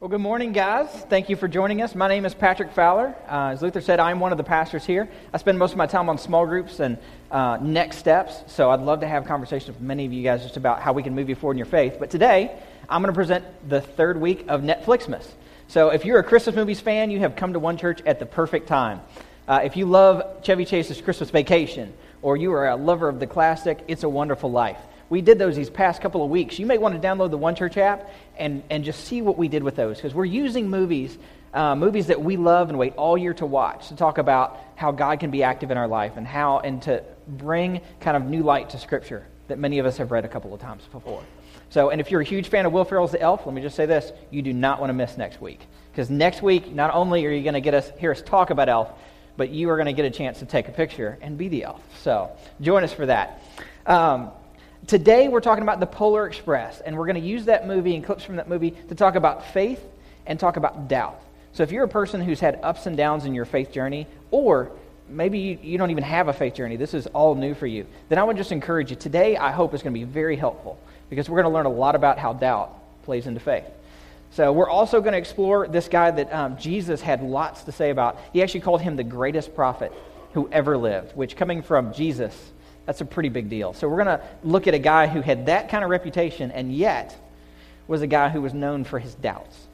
Well, good morning, guys. Thank you for joining us. My name is Patrick Fowler. Uh, as Luther said, I'm one of the pastors here. I spend most of my time on small groups and uh, next steps, so I'd love to have conversations with many of you guys just about how we can move you forward in your faith. But today, I'm going to present the third week of Netflixmas. So if you're a Christmas movies fan, you have come to one church at the perfect time. Uh, if you love Chevy Chase's Christmas Vacation, or you are a lover of the classic It's a Wonderful Life, we did those these past couple of weeks. You may want to download the One Church app and, and just see what we did with those because we're using movies, uh, movies that we love and wait all year to watch to talk about how God can be active in our life and how and to bring kind of new light to Scripture that many of us have read a couple of times before. So, and if you're a huge fan of Will Ferrell's The Elf, let me just say this: you do not want to miss next week because next week not only are you going to get us hear us talk about Elf, but you are going to get a chance to take a picture and be the elf. So, join us for that. Um, Today, we're talking about the Polar Express, and we're going to use that movie and clips from that movie to talk about faith and talk about doubt. So, if you're a person who's had ups and downs in your faith journey, or maybe you, you don't even have a faith journey, this is all new for you, then I would just encourage you. Today, I hope is going to be very helpful because we're going to learn a lot about how doubt plays into faith. So, we're also going to explore this guy that um, Jesus had lots to say about. He actually called him the greatest prophet who ever lived, which, coming from Jesus, that's a pretty big deal. So we're going to look at a guy who had that kind of reputation and yet was a guy who was known for his doubts.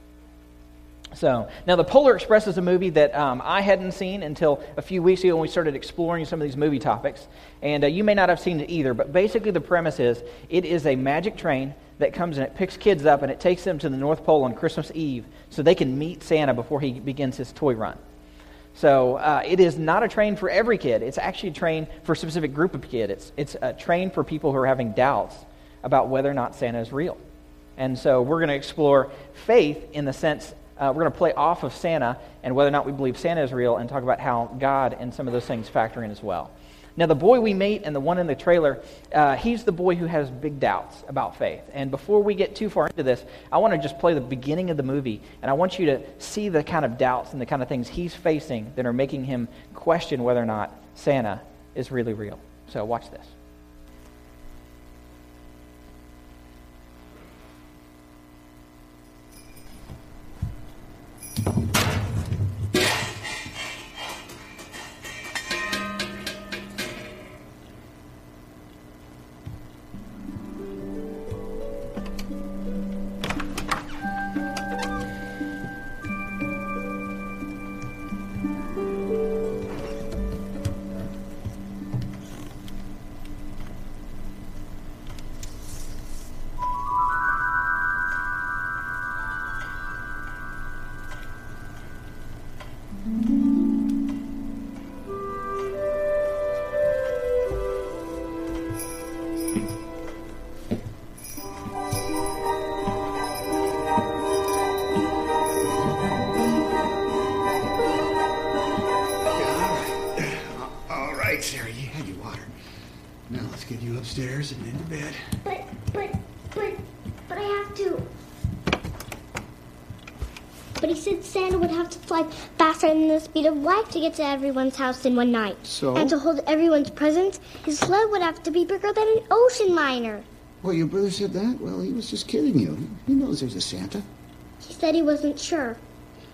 So, now The Polar Express is a movie that um, I hadn't seen until a few weeks ago when we started exploring some of these movie topics. And uh, you may not have seen it either, but basically the premise is it is a magic train that comes and it picks kids up and it takes them to the North Pole on Christmas Eve so they can meet Santa before he begins his toy run. So uh, it is not a train for every kid. It's actually a train for a specific group of kids. It's, it's a train for people who are having doubts about whether or not Santa is real. And so we're going to explore faith in the sense, uh, we're going to play off of Santa and whether or not we believe Santa is real and talk about how God and some of those things factor in as well. Now, the boy we meet and the one in the trailer, uh, he's the boy who has big doubts about faith. And before we get too far into this, I want to just play the beginning of the movie, and I want you to see the kind of doubts and the kind of things he's facing that are making him question whether or not Santa is really real. So, watch this. The speed of light to get to everyone's house in one night. So? And to hold everyone's presents, his sled would have to be bigger than an ocean liner. Well, your brother said that? Well, he was just kidding you. He knows there's a Santa. He said he wasn't sure.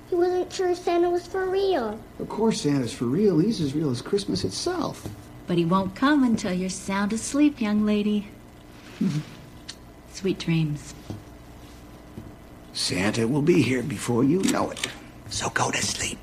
He wasn't sure Santa was for real. Of course Santa's for real. He's as real as Christmas itself. But he won't come until you're sound asleep, young lady. Sweet dreams. Santa will be here before you know it. So go to sleep.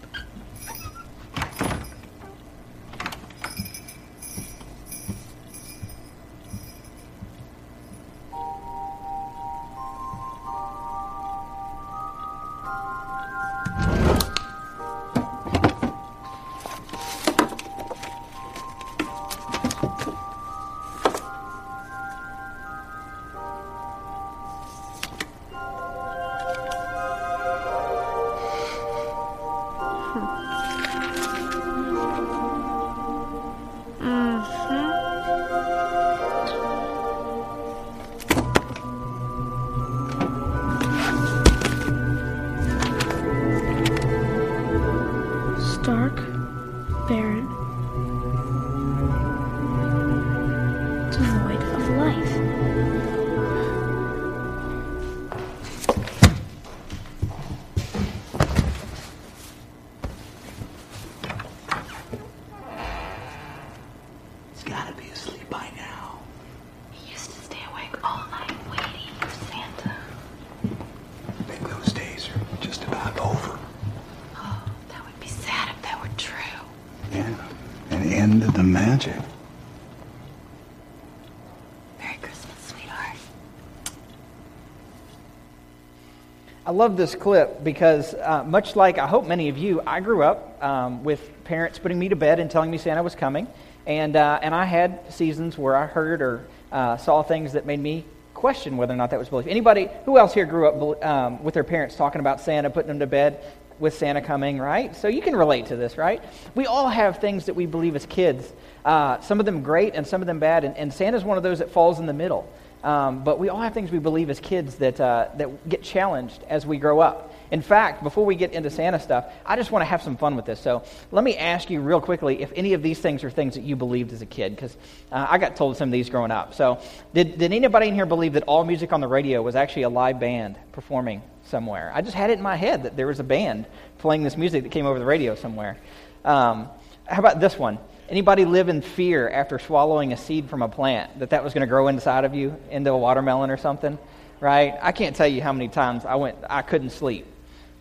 I love this clip because, uh, much like I hope many of you, I grew up um, with parents putting me to bed and telling me Santa was coming. And, uh, and I had seasons where I heard or uh, saw things that made me question whether or not that was belief. Anybody, who else here grew up um, with their parents talking about Santa, putting them to bed with Santa coming, right? So you can relate to this, right? We all have things that we believe as kids, uh, some of them great and some of them bad. And, and Santa's one of those that falls in the middle. Um, but we all have things we believe as kids that, uh, that get challenged as we grow up. In fact, before we get into Santa stuff, I just want to have some fun with this. So let me ask you real quickly if any of these things are things that you believed as a kid, because uh, I got told some of these growing up. So did, did anybody in here believe that all music on the radio was actually a live band performing somewhere? I just had it in my head that there was a band playing this music that came over the radio somewhere. Um, how about this one? Anybody live in fear after swallowing a seed from a plant that that was going to grow inside of you into a watermelon or something? Right? I can't tell you how many times I went. I couldn't sleep.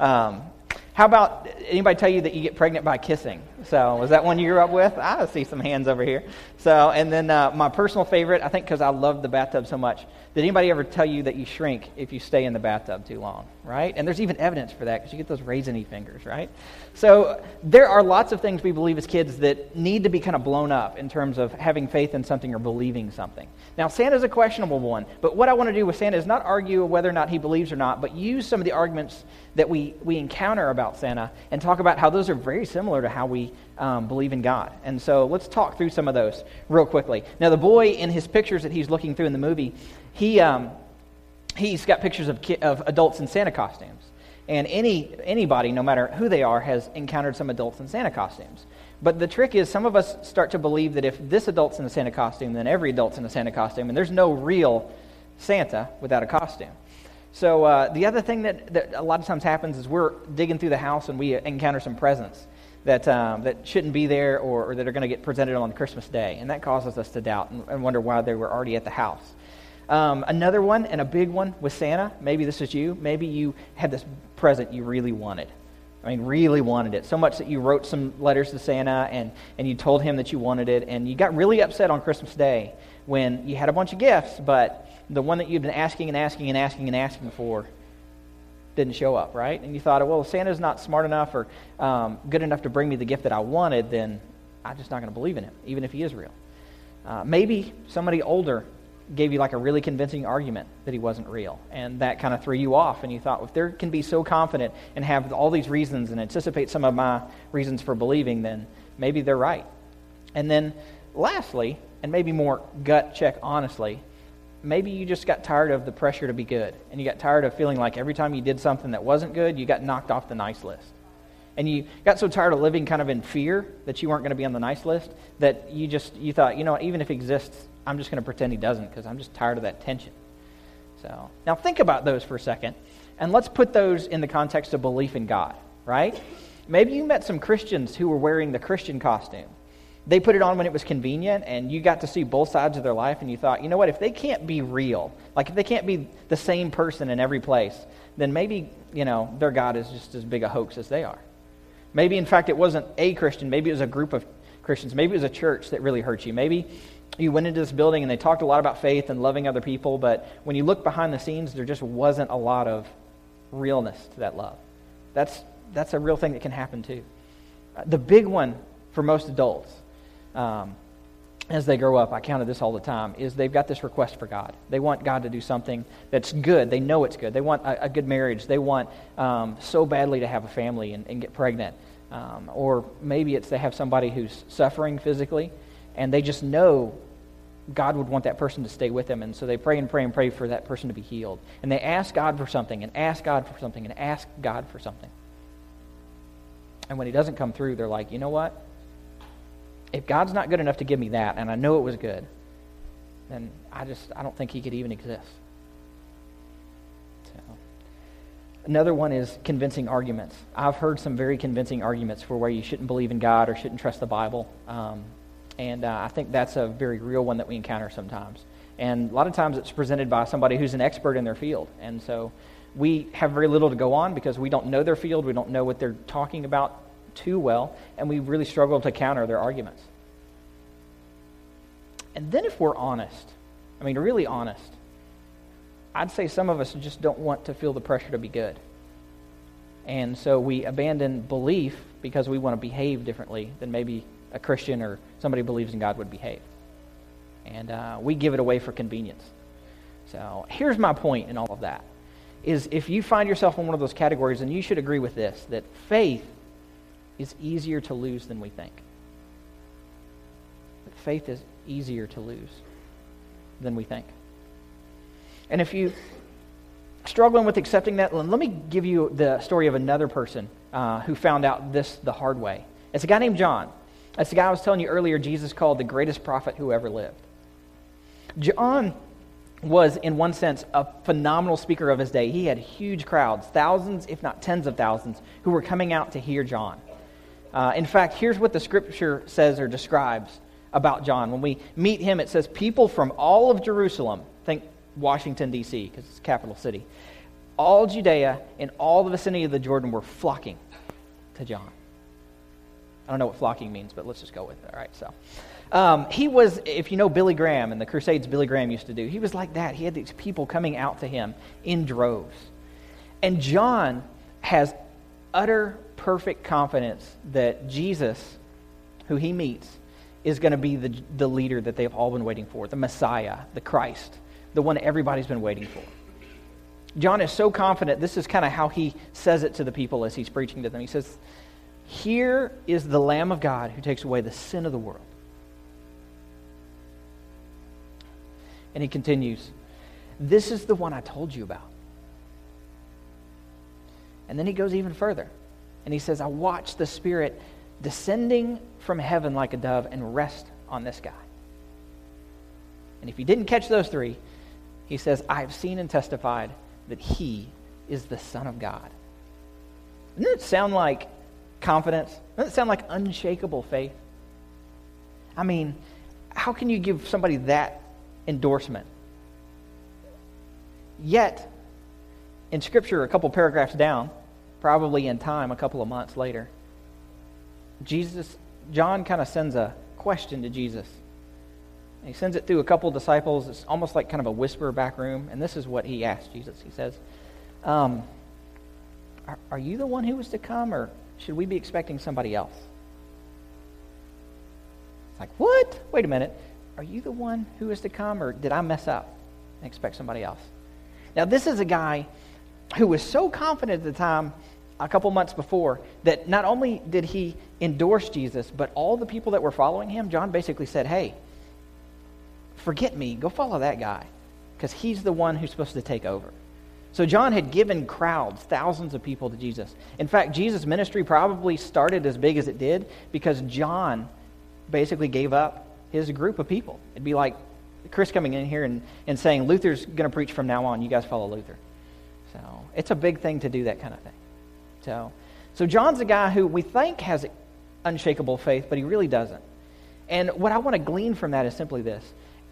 Um, how about anybody tell you that you get pregnant by kissing? So was that one you grew up with? I see some hands over here. So and then uh, my personal favorite, I think because I love the bathtub so much. Did anybody ever tell you that you shrink if you stay in the bathtub too long? Right? And there's even evidence for that because you get those raisiny fingers, right? So there are lots of things we believe as kids that need to be kind of blown up in terms of having faith in something or believing something. Now Santa's a questionable one, but what I want to do with Santa is not argue whether or not he believes or not, but use some of the arguments that we, we encounter about Santa and talk about how those are very similar to how we um, believe in God. And so let's talk through some of those real quickly. Now, the boy in his pictures that he's looking through in the movie, he, um, he's got pictures of, ki- of adults in Santa costumes. And any, anybody, no matter who they are, has encountered some adults in Santa costumes. But the trick is, some of us start to believe that if this adult's in a Santa costume, then every adult's in a Santa costume, and there's no real Santa without a costume. So uh, the other thing that, that a lot of times happens is we're digging through the house and we encounter some presents that, um, that shouldn't be there or, or that are going to get presented on Christmas Day. And that causes us to doubt and, and wonder why they were already at the house. Um, another one, and a big one with Santa, maybe this is you. Maybe you had this present you really wanted. I mean, really wanted it. So much that you wrote some letters to Santa and, and you told him that you wanted it. And you got really upset on Christmas Day when you had a bunch of gifts, but the one that you've been asking and asking and asking and asking for didn't show up, right? And you thought, well, if Santa's not smart enough or um, good enough to bring me the gift that I wanted, then I'm just not going to believe in him, even if he is real. Uh, maybe somebody older gave you like a really convincing argument that he wasn't real, and that kind of threw you off, and you thought, well, if they can be so confident and have all these reasons and anticipate some of my reasons for believing, then maybe they're right. And then lastly, and maybe more gut check honestly, maybe you just got tired of the pressure to be good. And you got tired of feeling like every time you did something that wasn't good, you got knocked off the nice list. And you got so tired of living kind of in fear that you weren't going to be on the nice list that you just you thought, you know, even if he exists, I'm just going to pretend he doesn't because I'm just tired of that tension. So now think about those for a second, and let's put those in the context of belief in God, right? Maybe you met some Christians who were wearing the Christian costume they put it on when it was convenient and you got to see both sides of their life and you thought you know what? If they can't be real like if they can't be the same person in every place then maybe you know their god is just as big a hoax as they are. Maybe in fact it wasn't a christian. Maybe it was a group of christians. Maybe it was a church that really hurt you. Maybe you went into this building and they talked a lot about faith and loving other people but when you look behind the scenes there just wasn't a lot of realness to that love. That's that's a real thing that can happen too. Uh, the big one for most adults um, as they grow up, I counted this all the time, is they've got this request for God. They want God to do something that's good. They know it's good. They want a, a good marriage. They want um, so badly to have a family and, and get pregnant. Um, or maybe it's they have somebody who's suffering physically, and they just know God would want that person to stay with them. And so they pray and pray and pray for that person to be healed. And they ask God for something, and ask God for something, and ask God for something. And when He doesn't come through, they're like, you know what? If God's not good enough to give me that, and I know it was good, then I just I don't think he could even exist. So. Another one is convincing arguments. I've heard some very convincing arguments for where you shouldn't believe in God or shouldn't trust the Bible, um, and uh, I think that's a very real one that we encounter sometimes. And a lot of times it's presented by somebody who's an expert in their field, and so we have very little to go on because we don't know their field, we don't know what they're talking about too well, and we really struggle to counter their arguments. And then if we're honest, I mean, really honest, I'd say some of us just don't want to feel the pressure to be good. And so we abandon belief because we want to behave differently than maybe a Christian or somebody who believes in God would behave. And uh, we give it away for convenience. So here's my point in all of that is if you find yourself in one of those categories, and you should agree with this that faith is easier to lose than we think. Faith is easier to lose than we think. And if you struggling with accepting that, let me give you the story of another person uh, who found out this the hard way. It's a guy named John. That's the guy I was telling you earlier, Jesus called the greatest prophet who ever lived. John was, in one sense, a phenomenal speaker of his day. He had huge crowds, thousands, if not tens of thousands, who were coming out to hear John. Uh, in fact, here's what the scripture says or describes about John. When we meet him, it says, People from all of Jerusalem, think Washington, D.C., because it's capital city, all Judea and all the vicinity of the Jordan were flocking to John. I don't know what flocking means, but let's just go with it. All right, so. Um, he was, if you know Billy Graham and the Crusades Billy Graham used to do, he was like that. He had these people coming out to him in droves. And John has utter perfect confidence that Jesus, who he meets, is going to be the, the leader that they've all been waiting for, the Messiah, the Christ, the one everybody's been waiting for. John is so confident, this is kind of how he says it to the people as he's preaching to them. He says, Here is the Lamb of God who takes away the sin of the world. And he continues, This is the one I told you about. And then he goes even further. And he says, I watched the Spirit descending from heaven like a dove and rest on this guy. And if you didn't catch those three, he says, I have seen and testified that he is the Son of God. Doesn't it sound like confidence? Doesn't it sound like unshakable faith? I mean, how can you give somebody that endorsement. Yet, in Scripture, a couple paragraphs down, probably in time, a couple of months later, Jesus, John kind of sends a question to Jesus. He sends it through a couple of disciples. It's almost like kind of a whisper back room. And this is what he asked Jesus. He says, um, are, are you the one who was to come, or should we be expecting somebody else? It's like, what? Wait a minute. Are you the one who is to come, or did I mess up and expect somebody else? Now, this is a guy who was so confident at the time, a couple months before, that not only did he endorse Jesus, but all the people that were following him, John basically said, Hey, forget me, go follow that guy, because he's the one who's supposed to take over. So John had given crowds, thousands of people to Jesus. In fact, Jesus' ministry probably started as big as it did because John basically gave up his group of people. It'd be like Chris coming in here and, and saying, Luther's going to preach from now on. You guys follow Luther. So it's a big thing to do that kind of thing. So, so John's a guy who we think has unshakable faith, but he really doesn't. And what I want to glean from that is simply this.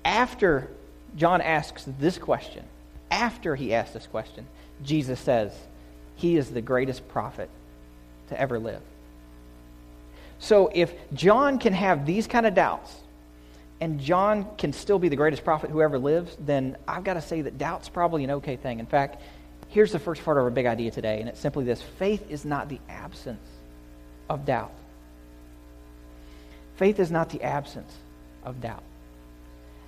After John asks this question, after he asks this question, Jesus says, He is the greatest prophet to ever live. So if John can have these kind of doubts, and John can still be the greatest prophet who ever lives, then I've got to say that doubt's probably an okay thing. In fact, here's the first part of our big idea today, and it's simply this faith is not the absence of doubt. Faith is not the absence of doubt.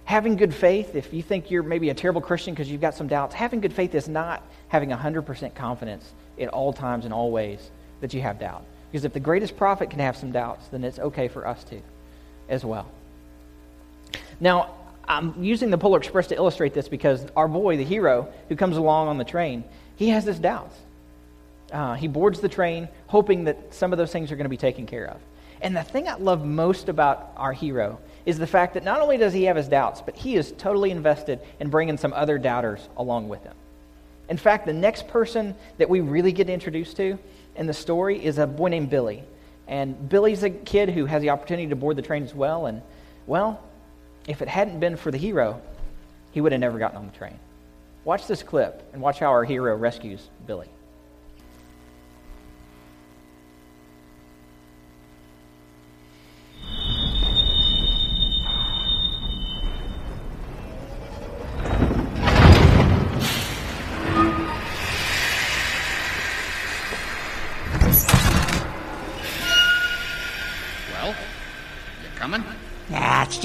Having good faith, if you think you're maybe a terrible Christian because you've got some doubts, having good faith is not having 100% confidence in all times and all ways that you have doubt. Because if the greatest prophet can have some doubts, then it's okay for us to as well. Now, I'm using the Polar Express to illustrate this because our boy, the hero, who comes along on the train, he has his doubts. Uh, he boards the train hoping that some of those things are going to be taken care of. And the thing I love most about our hero is the fact that not only does he have his doubts, but he is totally invested in bringing some other doubters along with him. In fact, the next person that we really get introduced to in the story is a boy named Billy. And Billy's a kid who has the opportunity to board the train as well. And, well, if it hadn't been for the hero, he would have never gotten on the train. Watch this clip and watch how our hero rescues Billy.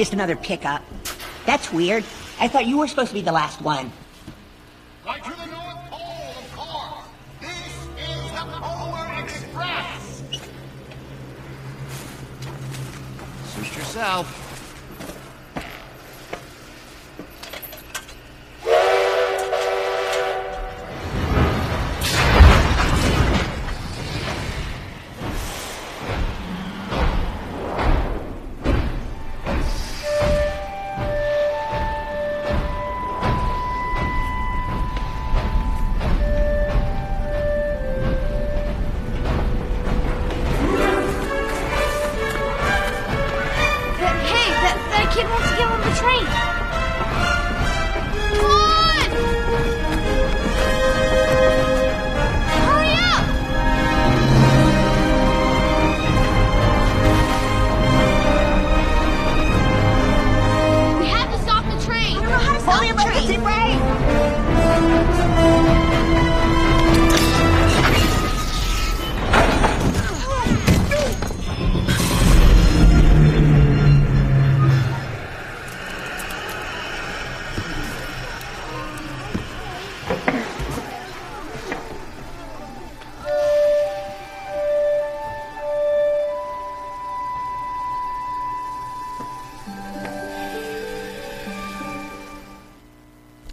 Just another pickup. That's weird. I thought you were supposed to be the last one. Right to the North Pole, of course. This is the Polar Express. Suit yourself.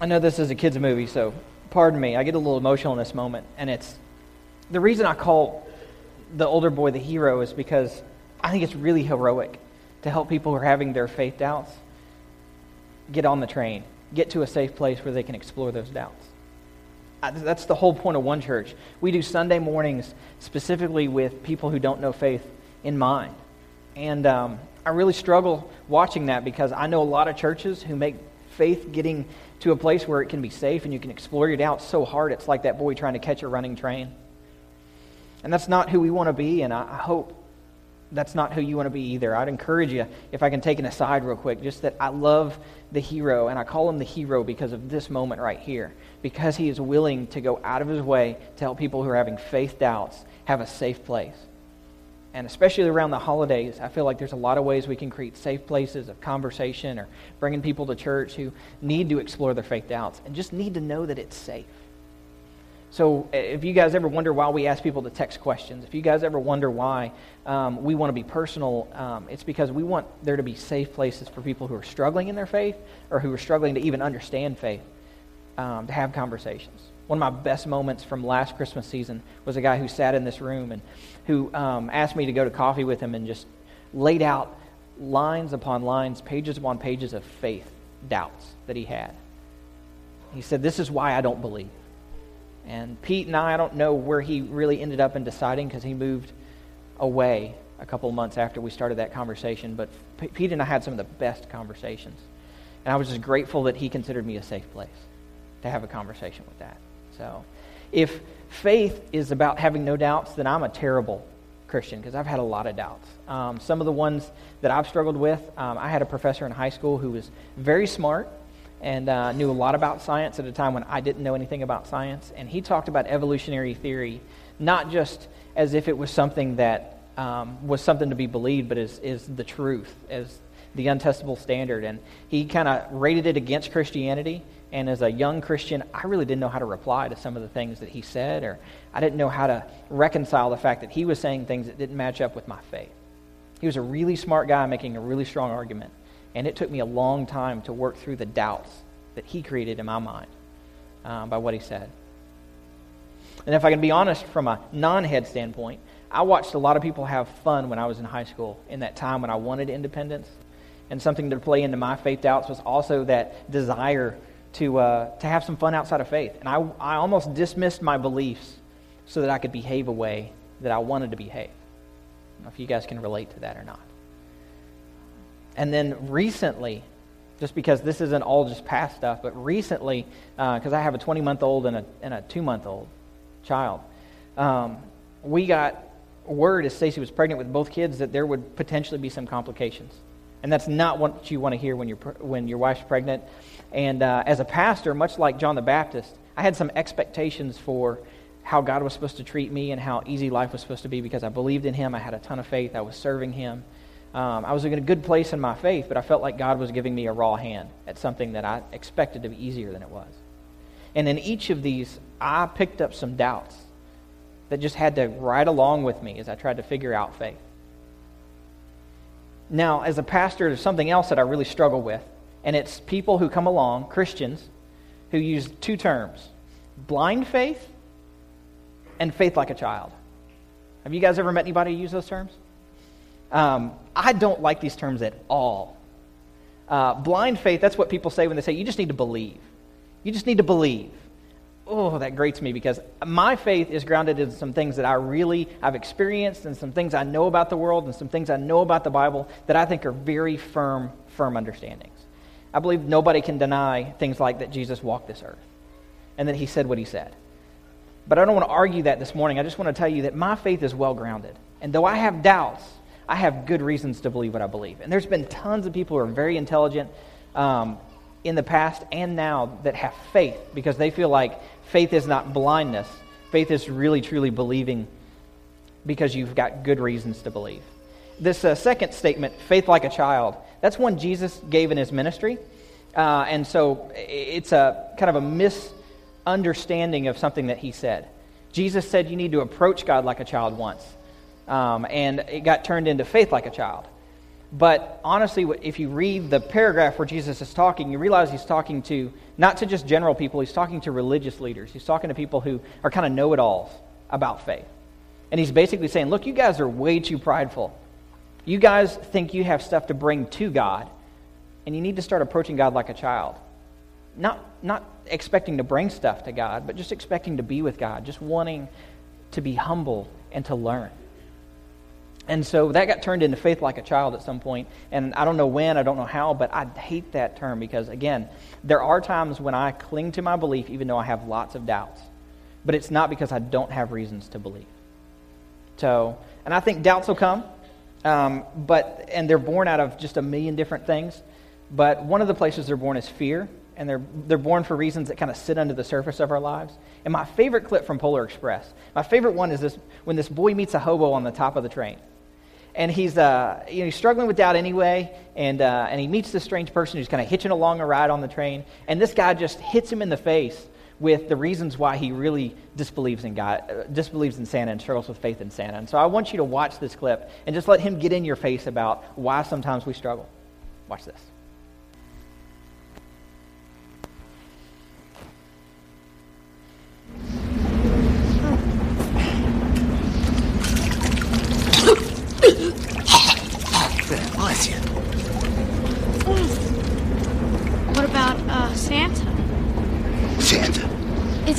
Know this is a kids' movie, so pardon me. I get a little emotional in this moment, and it's the reason I call the older boy the hero is because I think it's really heroic to help people who are having their faith doubts get on the train, get to a safe place where they can explore those doubts. That's the whole point of One Church. We do Sunday mornings specifically with people who don't know faith in mind. And um, I really struggle watching that because I know a lot of churches who make faith getting to a place where it can be safe and you can explore your doubts so hard it's like that boy trying to catch a running train. And that's not who we want to be, and I I hope that's not who you want to be either. I'd encourage you, if I can take an aside real quick, just that I love the hero, and I call him the hero because of this moment right here, because he is willing to go out of his way to help people who are having faith doubts have a safe place. And especially around the holidays, I feel like there's a lot of ways we can create safe places of conversation or bringing people to church who need to explore their faith doubts and just need to know that it's safe. So, if you guys ever wonder why we ask people to text questions, if you guys ever wonder why um, we want to be personal, um, it's because we want there to be safe places for people who are struggling in their faith or who are struggling to even understand faith um, to have conversations. One of my best moments from last Christmas season was a guy who sat in this room and who um, asked me to go to coffee with him and just laid out lines upon lines, pages upon pages of faith doubts that he had. He said, This is why I don't believe. And Pete and I, I don't know where he really ended up in deciding because he moved away a couple months after we started that conversation. But P- Pete and I had some of the best conversations. And I was just grateful that he considered me a safe place to have a conversation with that. So if faith is about having no doubts, then I'm a terrible Christian because I've had a lot of doubts. Um, some of the ones that I've struggled with, um, I had a professor in high school who was very smart and uh, knew a lot about science at a time when I didn't know anything about science. And he talked about evolutionary theory not just as if it was something that um, was something to be believed, but as is the truth, as the untestable standard. And he kind of rated it against Christianity. And as a young Christian, I really didn't know how to reply to some of the things that he said, or I didn't know how to reconcile the fact that he was saying things that didn't match up with my faith. He was a really smart guy making a really strong argument. And it took me a long time to work through the doubts that he created in my mind um, by what he said. And if I can be honest, from a non head standpoint, I watched a lot of people have fun when I was in high school in that time when I wanted independence. And something to play into my faith doubts was also that desire to, uh, to have some fun outside of faith. And I, I almost dismissed my beliefs so that I could behave a way that I wanted to behave. If you guys can relate to that or not. And then recently, just because this isn't all just past stuff, but recently, because I have a 20 month old and a, and a two month old child, um, we got word as Stacy was pregnant with both kids that there would potentially be some complications. And that's not what you want to hear when, pre- when your wife's pregnant. And uh, as a pastor, much like John the Baptist, I had some expectations for how God was supposed to treat me and how easy life was supposed to be because I believed in Him. I had a ton of faith. I was serving Him. Um, I was in a good place in my faith, but I felt like God was giving me a raw hand at something that I expected to be easier than it was. And in each of these, I picked up some doubts that just had to ride along with me as I tried to figure out faith. Now, as a pastor, there's something else that I really struggle with, and it's people who come along, Christians, who use two terms blind faith and faith like a child. Have you guys ever met anybody who use those terms? Um, I don't like these terms at all. Uh, blind faith, that's what people say when they say, you just need to believe. You just need to believe. Oh, that grates me because my faith is grounded in some things that I really, I've experienced and some things I know about the world and some things I know about the Bible that I think are very firm, firm understandings. I believe nobody can deny things like that Jesus walked this earth and that he said what he said. But I don't want to argue that this morning. I just want to tell you that my faith is well grounded. And though I have doubts, I have good reasons to believe what I believe. And there's been tons of people who are very intelligent um, in the past and now that have faith because they feel like faith is not blindness. Faith is really, truly believing because you've got good reasons to believe. This uh, second statement, faith like a child, that's one Jesus gave in his ministry. Uh, and so it's a kind of a misunderstanding of something that he said. Jesus said you need to approach God like a child once um, and it got turned into faith like a child. But honestly, if you read the paragraph where Jesus is talking, you realize he's talking to not to just general people, he's talking to religious leaders. He's talking to people who are kind of know it alls about faith. And he's basically saying, Look, you guys are way too prideful. You guys think you have stuff to bring to God, and you need to start approaching God like a child. Not, not expecting to bring stuff to God, but just expecting to be with God, just wanting to be humble and to learn. And so that got turned into faith like a child at some point. And I don't know when, I don't know how, but I hate that term because, again, there are times when I cling to my belief even though I have lots of doubts. But it's not because I don't have reasons to believe. So, and I think doubts will come, um, but, and they're born out of just a million different things. But one of the places they're born is fear, and they're, they're born for reasons that kind of sit under the surface of our lives. And my favorite clip from Polar Express, my favorite one is this when this boy meets a hobo on the top of the train and he's, uh, you know, he's struggling with doubt anyway, and, uh, and he meets this strange person who's kind of hitching along a ride on the train, and this guy just hits him in the face with the reasons why he really disbelieves in God, uh, disbelieves in Santa and struggles with faith in Santa. And so I want you to watch this clip and just let him get in your face about why sometimes we struggle. Watch this.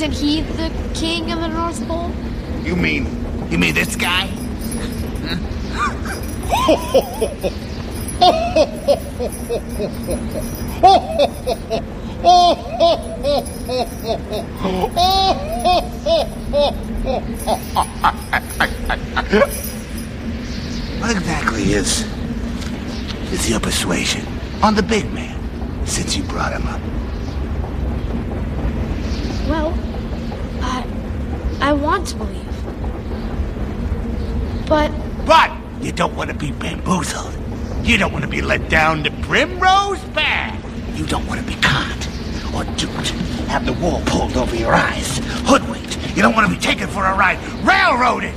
Isn't he the king of the North Pole? You mean, you mean this guy? What exactly is is your persuasion on the big man since you brought him up? Well, I I want to believe. But But you don't want to be bamboozled. You don't want to be let down the primrose path. You don't want to be caught or duped. Have the wool pulled over your eyes. Hoodwinked. You don't want to be taken for a ride. Railroaded.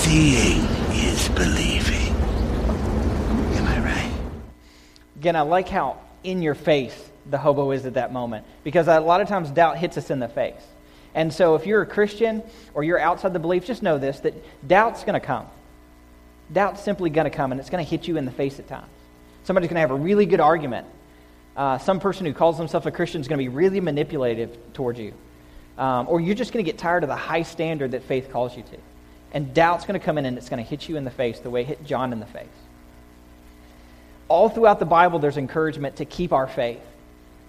Seeing is believing. Am I right? Again, I like how in your face the hobo is at that moment because a lot of times doubt hits us in the face. And so if you're a Christian or you're outside the belief, just know this that doubt's going to come. Doubt's simply going to come and it's going to hit you in the face at times. Somebody's going to have a really good argument. Uh, some person who calls themselves a Christian is going to be really manipulative towards you. Um, or you're just going to get tired of the high standard that faith calls you to. And doubt's going to come in and it's going to hit you in the face the way it hit John in the face. All throughout the Bible, there's encouragement to keep our faith.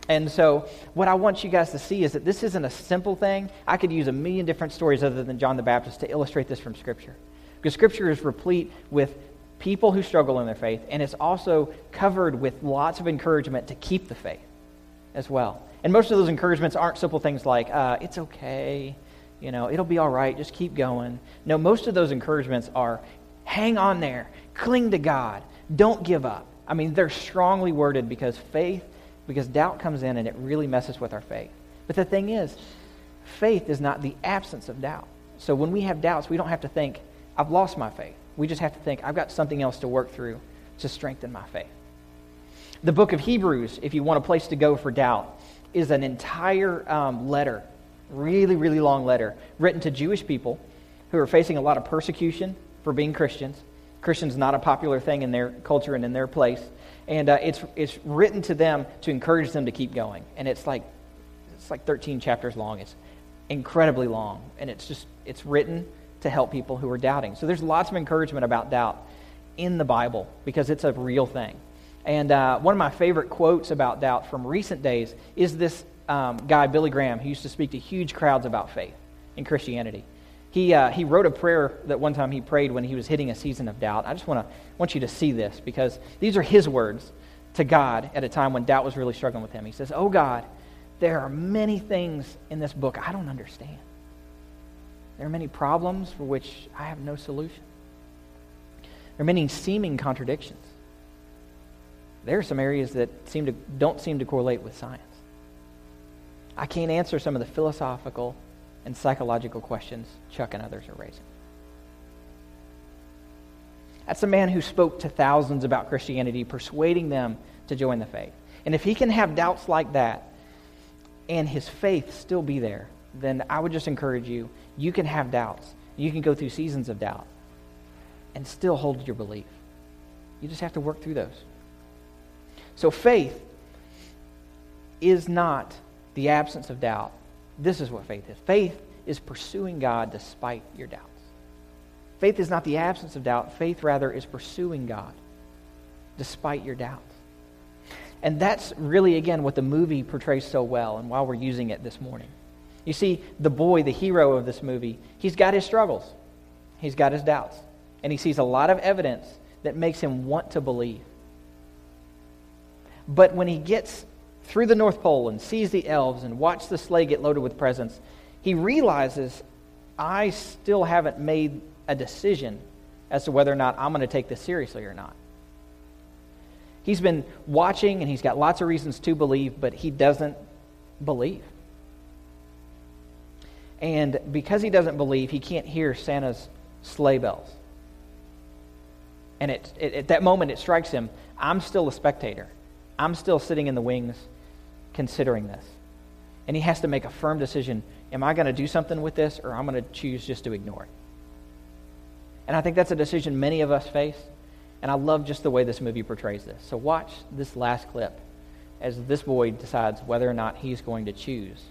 And so, what I want you guys to see is that this isn't a simple thing. I could use a million different stories other than John the Baptist to illustrate this from Scripture. Because Scripture is replete with people who struggle in their faith, and it's also covered with lots of encouragement to keep the faith as well. And most of those encouragements aren't simple things like, uh, it's okay, You know, it'll be all right. Just keep going. No, most of those encouragements are hang on there, cling to God, don't give up. I mean, they're strongly worded because faith, because doubt comes in and it really messes with our faith. But the thing is, faith is not the absence of doubt. So when we have doubts, we don't have to think, I've lost my faith. We just have to think, I've got something else to work through to strengthen my faith. The book of Hebrews, if you want a place to go for doubt, is an entire um, letter, really, really long letter, written to Jewish people who are facing a lot of persecution for being Christians. Christians not a popular thing in their culture and in their place. And uh, it's, it's written to them to encourage them to keep going. And it's like, it's like 13 chapters long. It's incredibly long. And it's just, it's written to help people who are doubting. So there's lots of encouragement about doubt in the Bible because it's a real thing. And uh, one of my favorite quotes about doubt from recent days is this um, guy, Billy Graham, who used to speak to huge crowds about faith in Christianity. He, uh, he wrote a prayer that one time he prayed when he was hitting a season of doubt. I just want to want you to see this because these are his words to God at a time when doubt was really struggling with him. He says, Oh God, there are many things in this book I don't understand. There are many problems for which I have no solution. There are many seeming contradictions. There are some areas that seem to, don't seem to correlate with science. I can't answer some of the philosophical and psychological questions Chuck and others are raising. That's a man who spoke to thousands about Christianity, persuading them to join the faith. And if he can have doubts like that and his faith still be there, then I would just encourage you you can have doubts. You can go through seasons of doubt and still hold your belief. You just have to work through those. So faith is not the absence of doubt. This is what faith is. Faith is pursuing God despite your doubts. Faith is not the absence of doubt. Faith, rather, is pursuing God despite your doubts. And that's really, again, what the movie portrays so well, and why we're using it this morning. You see, the boy, the hero of this movie, he's got his struggles, he's got his doubts, and he sees a lot of evidence that makes him want to believe. But when he gets through the North Pole and sees the elves and watch the sleigh get loaded with presents, he realizes, I still haven't made a decision as to whether or not I'm going to take this seriously or not. He's been watching and he's got lots of reasons to believe, but he doesn't believe. And because he doesn't believe, he can't hear Santa's sleigh bells. And it, it, at that moment, it strikes him I'm still a spectator. I'm still sitting in the wings considering this. And he has to make a firm decision am I going to do something with this or I'm going to choose just to ignore it? And I think that's a decision many of us face. And I love just the way this movie portrays this. So watch this last clip as this boy decides whether or not he's going to choose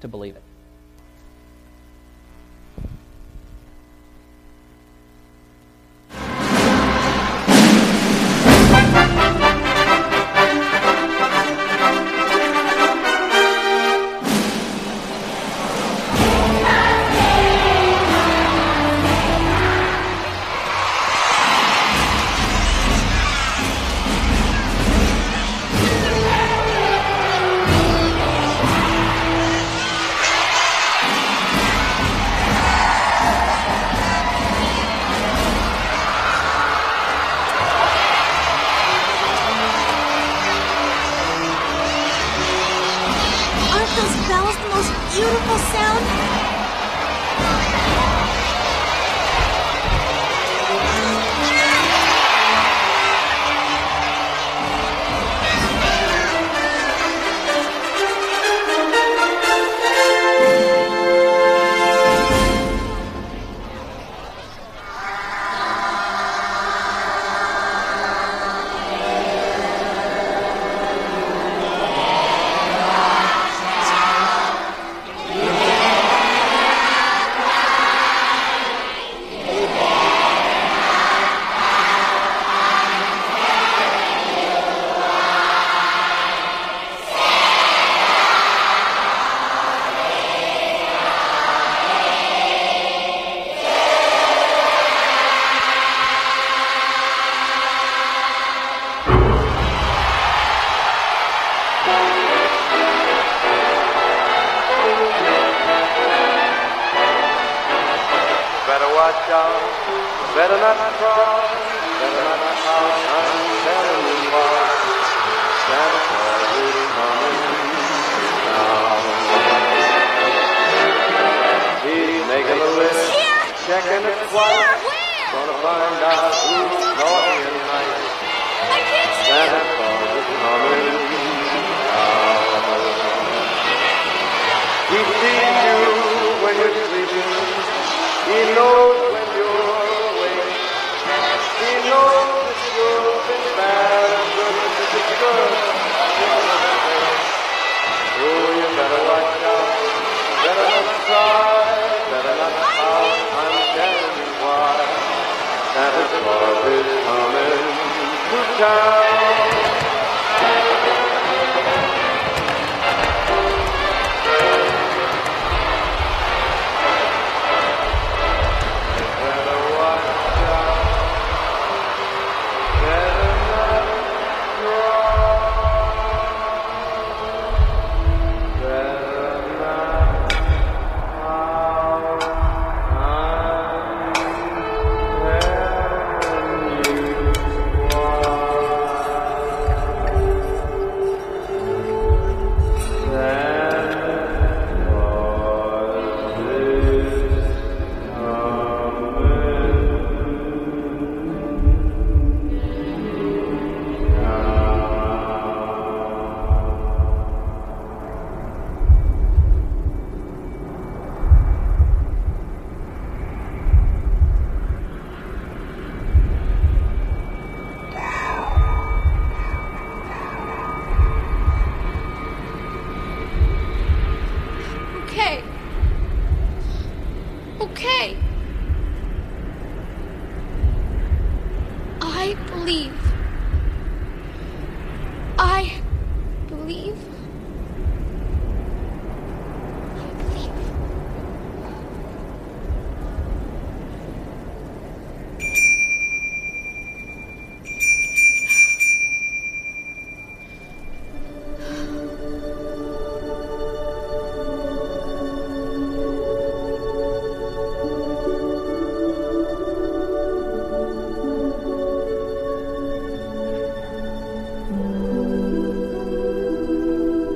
to believe it.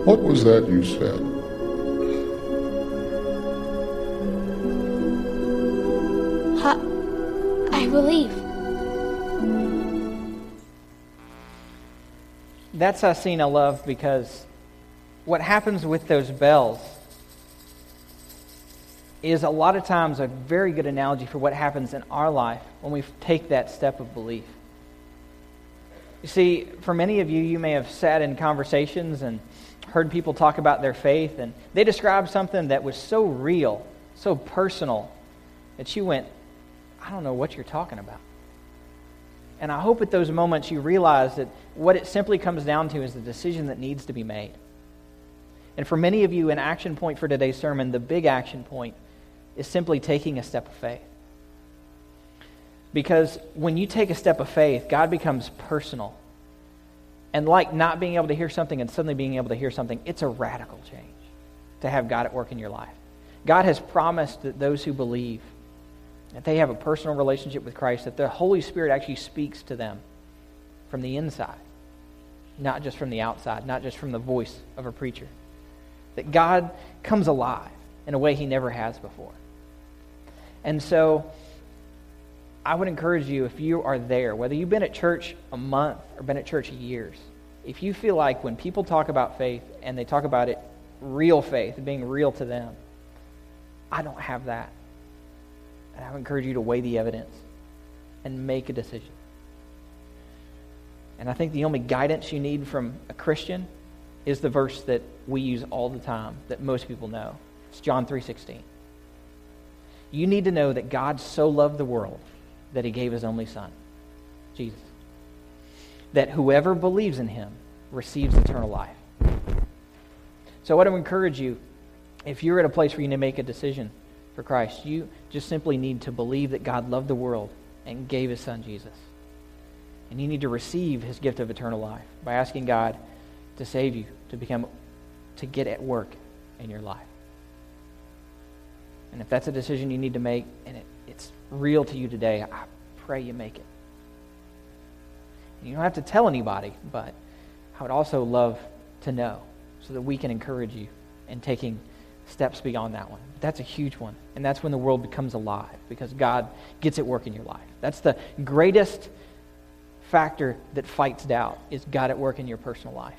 What was that you said? Ha- I believe. That's a scene I love because what happens with those bells is a lot of times a very good analogy for what happens in our life when we take that step of belief. You see, for many of you, you may have sat in conversations and heard people talk about their faith, and they described something that was so real, so personal, that you went, I don't know what you're talking about. And I hope at those moments you realize that what it simply comes down to is the decision that needs to be made. And for many of you, an action point for today's sermon, the big action point, is simply taking a step of faith. Because when you take a step of faith, God becomes personal. And like not being able to hear something and suddenly being able to hear something, it's a radical change to have God at work in your life. God has promised that those who believe, that they have a personal relationship with Christ, that the Holy Spirit actually speaks to them from the inside, not just from the outside, not just from the voice of a preacher. That God comes alive in a way he never has before. And so I would encourage you, if you are there, whether you've been at church a month or been at church years, if you feel like when people talk about faith and they talk about it, real faith, being real to them, I don't have that. And I would encourage you to weigh the evidence and make a decision. And I think the only guidance you need from a Christian is the verse that we use all the time that most people know. It's John 3:16. You need to know that God so loved the world that he gave his only son, Jesus. That whoever believes in him receives eternal life. So I want to encourage you, if you're at a place where you need to make a decision for Christ, you just simply need to believe that God loved the world and gave his son Jesus. And you need to receive his gift of eternal life by asking God to save you, to become to get at work in your life. And if that's a decision you need to make and it it's real to you today, I pray you make it. You don't have to tell anybody, but I would also love to know so that we can encourage you in taking steps beyond that one. That's a huge one. And that's when the world becomes alive because God gets at work in your life. That's the greatest factor that fights doubt is God at work in your personal life.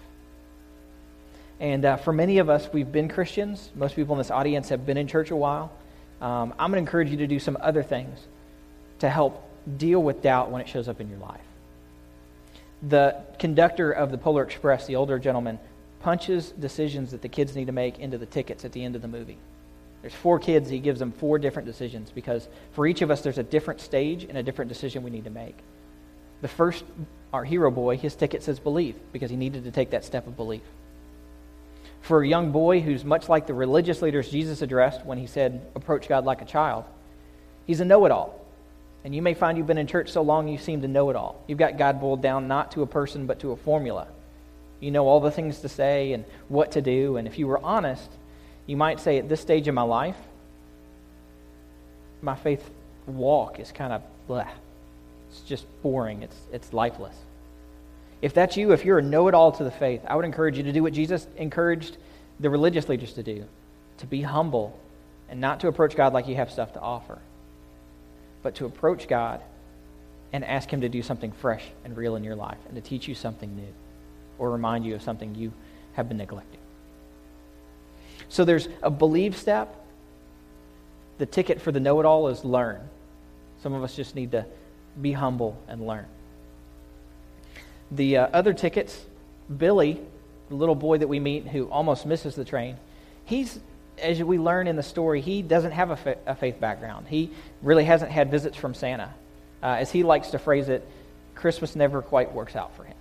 And uh, for many of us, we've been Christians. Most people in this audience have been in church a while. Um, I'm going to encourage you to do some other things to help deal with doubt when it shows up in your life. The conductor of the Polar Express, the older gentleman, punches decisions that the kids need to make into the tickets at the end of the movie. There's four kids, he gives them four different decisions because for each of us, there's a different stage and a different decision we need to make. The first, our hero boy, his ticket says believe because he needed to take that step of belief. For a young boy who's much like the religious leaders Jesus addressed when he said, approach God like a child, he's a know it all. And you may find you've been in church so long you seem to know it all. You've got God boiled down not to a person but to a formula. You know all the things to say and what to do. And if you were honest, you might say, at this stage in my life, my faith walk is kind of blah. It's just boring. It's, it's lifeless. If that's you, if you're a know it all to the faith, I would encourage you to do what Jesus encouraged the religious leaders to do to be humble and not to approach God like you have stuff to offer, but to approach God and ask Him to do something fresh and real in your life and to teach you something new or remind you of something you have been neglecting. So there's a believe step. The ticket for the know it all is learn. Some of us just need to be humble and learn. The uh, other tickets, Billy, the little boy that we meet who almost misses the train, he's, as we learn in the story, he doesn't have a, fa- a faith background. He really hasn't had visits from Santa. Uh, as he likes to phrase it, Christmas never quite works out for him.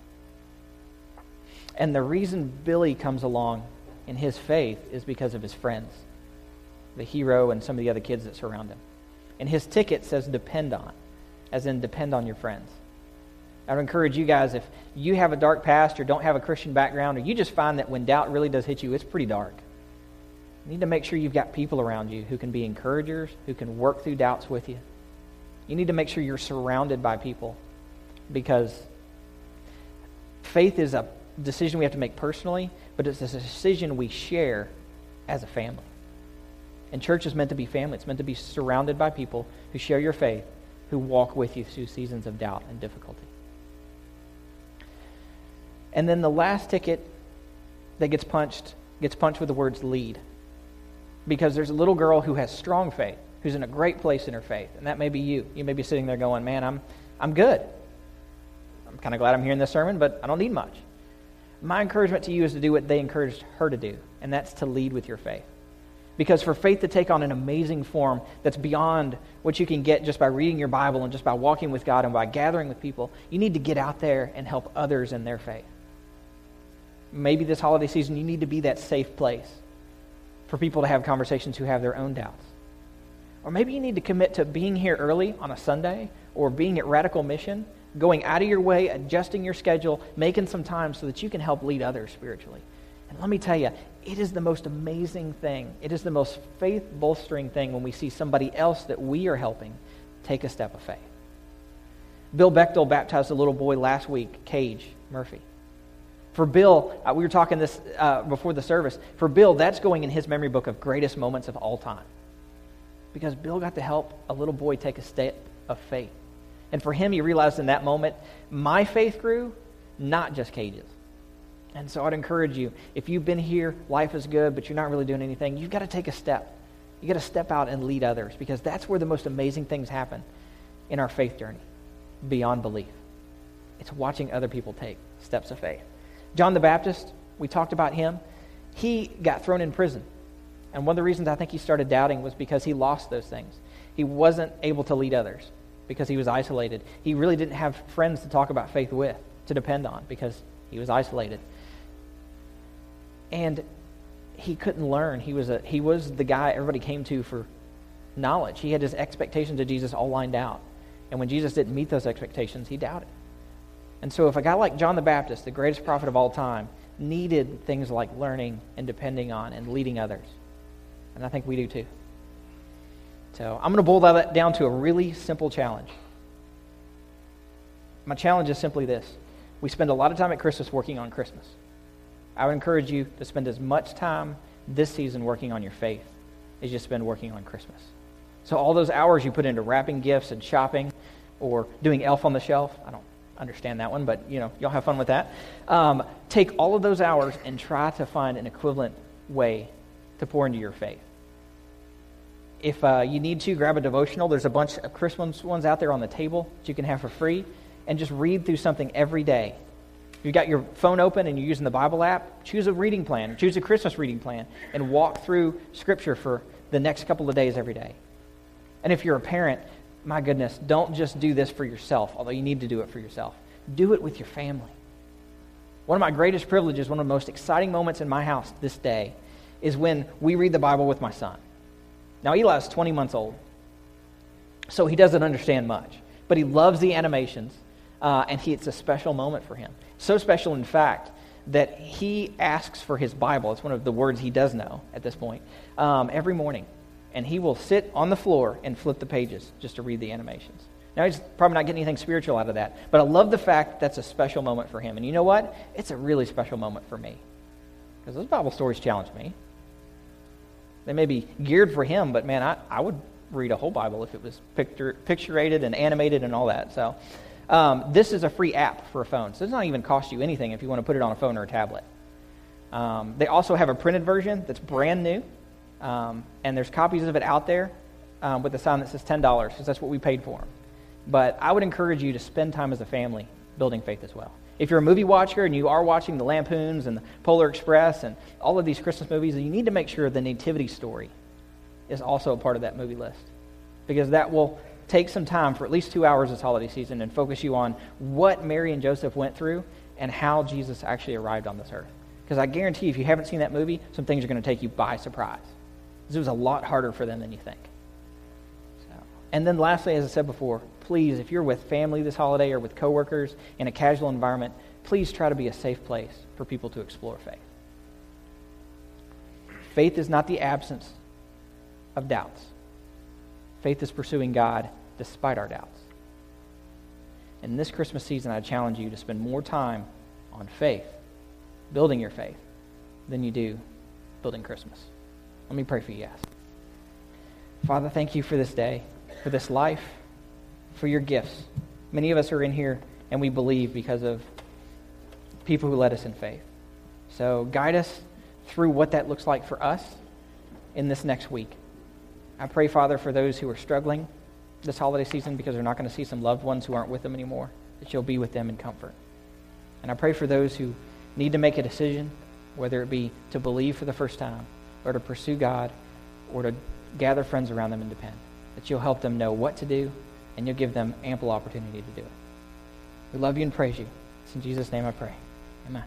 And the reason Billy comes along in his faith is because of his friends, the hero and some of the other kids that surround him. And his ticket says depend on, as in depend on your friends. I would encourage you guys if you have a dark past or don't have a Christian background, or you just find that when doubt really does hit you, it's pretty dark. You need to make sure you've got people around you who can be encouragers, who can work through doubts with you. You need to make sure you're surrounded by people because faith is a decision we have to make personally, but it's a decision we share as a family. And church is meant to be family. It's meant to be surrounded by people who share your faith, who walk with you through seasons of doubt and difficulty. And then the last ticket that gets punched gets punched with the words lead. Because there's a little girl who has strong faith, who's in a great place in her faith. And that may be you. You may be sitting there going, man, I'm, I'm good. I'm kind of glad I'm hearing this sermon, but I don't need much. My encouragement to you is to do what they encouraged her to do, and that's to lead with your faith. Because for faith to take on an amazing form that's beyond what you can get just by reading your Bible and just by walking with God and by gathering with people, you need to get out there and help others in their faith. Maybe this holiday season, you need to be that safe place for people to have conversations who have their own doubts. Or maybe you need to commit to being here early on a Sunday or being at Radical Mission going out of your way, adjusting your schedule, making some time so that you can help lead others spiritually. And let me tell you, it is the most amazing thing. It is the most faith bolstering thing when we see somebody else that we are helping take a step of faith. Bill Bechtel baptized a little boy last week, Cage Murphy. For Bill, uh, we were talking this uh, before the service. For Bill, that's going in his memory book of greatest moments of all time. Because Bill got to help a little boy take a step of faith. And for him, he realized in that moment, my faith grew, not just Cage's. And so I'd encourage you, if you've been here, life is good, but you're not really doing anything, you've got to take a step. You've got to step out and lead others because that's where the most amazing things happen in our faith journey, beyond belief. It's watching other people take steps of faith. John the Baptist, we talked about him. He got thrown in prison. And one of the reasons I think he started doubting was because he lost those things. He wasn't able to lead others because he was isolated. He really didn't have friends to talk about faith with, to depend on, because he was isolated. And he couldn't learn. He was, a, he was the guy everybody came to for knowledge. He had his expectations of Jesus all lined out. And when Jesus didn't meet those expectations, he doubted. And so if a guy like John the Baptist, the greatest prophet of all time, needed things like learning and depending on and leading others, and I think we do too. So I'm going to boil that down to a really simple challenge. My challenge is simply this we spend a lot of time at Christmas working on Christmas. I would encourage you to spend as much time this season working on your faith as you spend working on Christmas. So, all those hours you put into wrapping gifts and shopping or doing elf on the shelf, I don't understand that one, but you know, y'all have fun with that. Um, take all of those hours and try to find an equivalent way to pour into your faith. If uh, you need to, grab a devotional. There's a bunch of Christmas ones out there on the table that you can have for free and just read through something every day. If you've got your phone open and you're using the Bible app, choose a reading plan, choose a Christmas reading plan, and walk through Scripture for the next couple of days every day. And if you're a parent, my goodness, don't just do this for yourself, although you need to do it for yourself. Do it with your family. One of my greatest privileges, one of the most exciting moments in my house this day, is when we read the Bible with my son. Now, Eli's 20 months old, so he doesn't understand much, but he loves the animations uh, and he, it's a special moment for him. So special, in fact, that he asks for his Bible. It's one of the words he does know at this point. Um, every morning, and he will sit on the floor and flip the pages just to read the animations. Now, he's probably not getting anything spiritual out of that, but I love the fact that that's a special moment for him. And you know what? It's a really special moment for me because those Bible stories challenge me. They may be geared for him, but man, I, I would read a whole Bible if it was picture, picturated and animated and all that. So, um, this is a free app for a phone, so it does not even cost you anything if you want to put it on a phone or a tablet. Um, they also have a printed version that's brand new, um, and there's copies of it out there um, with a sign that says $10 because that's what we paid for them. But I would encourage you to spend time as a family building faith as well. If you're a movie watcher and you are watching the Lampoons and the Polar Express and all of these Christmas movies, you need to make sure the Nativity story is also a part of that movie list because that will take some time for at least two hours this holiday season and focus you on what Mary and Joseph went through and how Jesus actually arrived on this earth. Because I guarantee if you haven't seen that movie, some things are going to take you by surprise. It was a lot harder for them than you think. So, and then lastly, as I said before, please, if you're with family this holiday or with coworkers in a casual environment, please try to be a safe place for people to explore faith. Faith is not the absence of doubts. Faith is pursuing God despite our doubts. In this Christmas season, I challenge you to spend more time on faith, building your faith, than you do building Christmas. Let me pray for you guys. Father, thank you for this day, for this life, for your gifts. Many of us are in here and we believe because of people who led us in faith. So guide us through what that looks like for us in this next week. I pray, Father, for those who are struggling this holiday season because they're not going to see some loved ones who aren't with them anymore, that you'll be with them in comfort. And I pray for those who need to make a decision, whether it be to believe for the first time, or to pursue God, or to gather friends around them and depend, that you'll help them know what to do, and you'll give them ample opportunity to do it. We love you and praise you. It's in Jesus' name I pray. Amen.